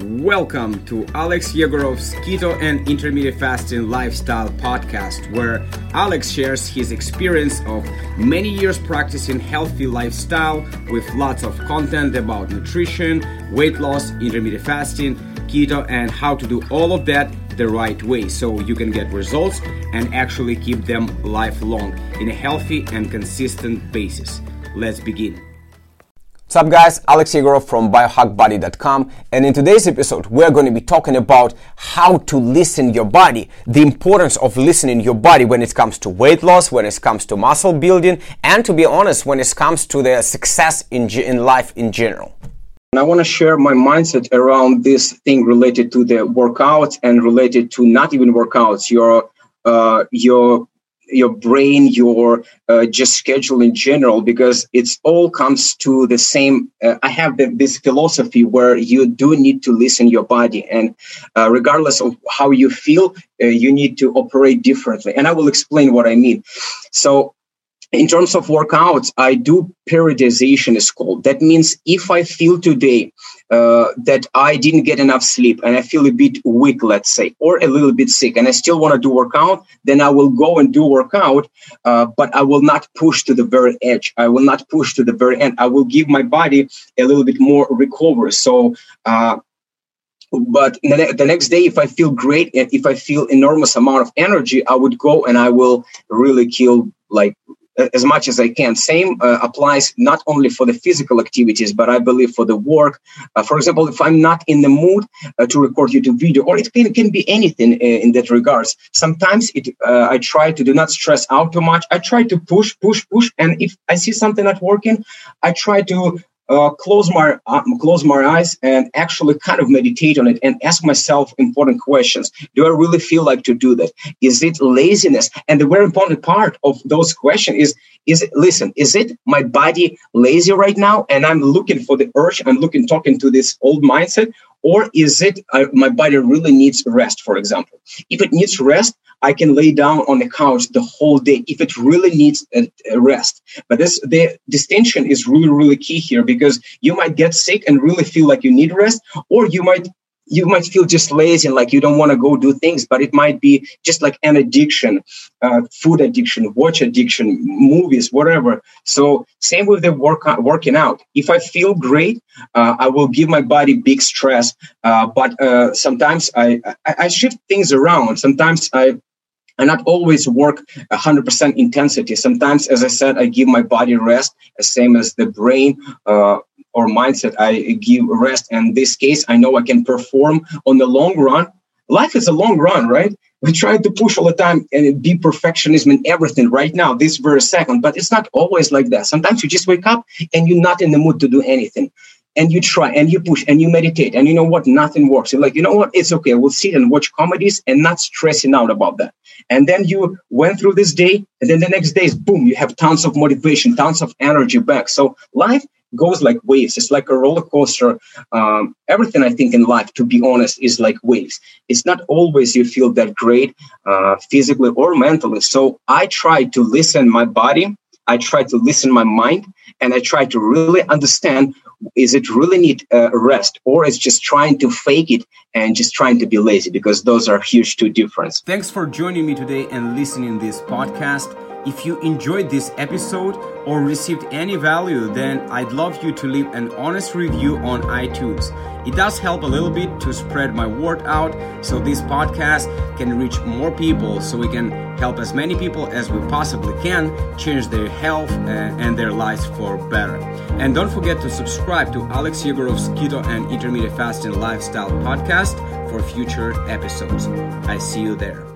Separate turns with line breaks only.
Welcome to Alex Yegorov's Keto and Intermittent Fasting Lifestyle Podcast, where Alex shares his experience of many years practicing healthy lifestyle with lots of content about nutrition, weight loss, intermittent fasting, keto, and how to do all of that the right way so you can get results and actually keep them lifelong in a healthy and consistent basis. Let's begin.
What's up guys, Alex Yegorov from biohackbody.com and in today's episode we're going to be talking about how to listen your body, the importance of listening your body when it comes to weight loss, when it comes to muscle building and to be honest when it comes to the success in, in life in general.
And I want to share my mindset around this thing related to the workouts and related to not even workouts, your uh, your your brain, your uh, just schedule in general, because it's all comes to the same. Uh, I have the, this philosophy where you do need to listen your body, and uh, regardless of how you feel, uh, you need to operate differently. And I will explain what I mean. So in terms of workouts, I do periodization is called. That means if I feel today uh, that I didn't get enough sleep and I feel a bit weak, let's say, or a little bit sick, and I still want to do workout, then I will go and do workout, uh, but I will not push to the very edge. I will not push to the very end. I will give my body a little bit more recovery. So, uh, but the next day if i feel great and if i feel enormous amount of energy i would go and i will really kill like as much as I can. Same uh, applies not only for the physical activities, but I believe for the work. Uh, for example, if I'm not in the mood uh, to record YouTube video, or it can, can be anything uh, in that regards. Sometimes it, uh, I try to do not stress out too much. I try to push, push, push, and if I see something not working, I try to uh, close my uh, close my eyes and actually kind of meditate on it and ask myself important questions. Do i really feel like to do that? Is it laziness? And the very important part of those questions is is it listen is it my body lazy right now? And i'm looking for the urge. I'm looking talking to this old mindset or is it uh, my body really needs rest for example if it needs rest I can lay down on the couch the whole day if it really needs a, a rest. But this the distinction is really really key here because you might get sick and really feel like you need rest, or you might you might feel just lazy and like you don't want to go do things but it might be just like an addiction uh, food addiction watch addiction movies whatever. So same with the work working out. If i feel great uh, i will give my body big stress uh, but uh, sometimes I, I, I shift things around. Sometimes i I not always work 100% intensity. Sometimes, as I said, I give my body rest, same as the brain uh, or mindset. I give rest. And this case, I know I can perform on the long run. Life is a long run, right? We try to push all the time and be perfectionism in everything right now, this very second. But it's not always like that. Sometimes you just wake up and you're not in the mood to do anything and you try and you push and you meditate and you know what nothing works you're like you know what it's okay we'll sit and watch comedies and not stressing out about that and then you went through this day and then the next day is boom you have tons of motivation tons of energy back so life goes like waves. It's like a roller coaster. Um, everything i think in life to be honest is like waves. It's not always you feel that great uh, physically or mentally. So i try to listen my body. I try to listen my mind. And i try to really understand is it really need uh, rest or is just trying to fake it and just trying to be lazy because those are huge two difference.
Thanks for joining me today and listening this podcast if you enjoyed this episode or received any value, then I'd love you to leave an honest review on iTunes. It does help a little bit to spread my word out so this podcast can reach more people so we can help as many people as we possibly can change their health uh, and their lives for better. And don't forget to subscribe to Alex Yegorov's Keto and Intermittent Fasting Lifestyle podcast for future episodes. I see you there.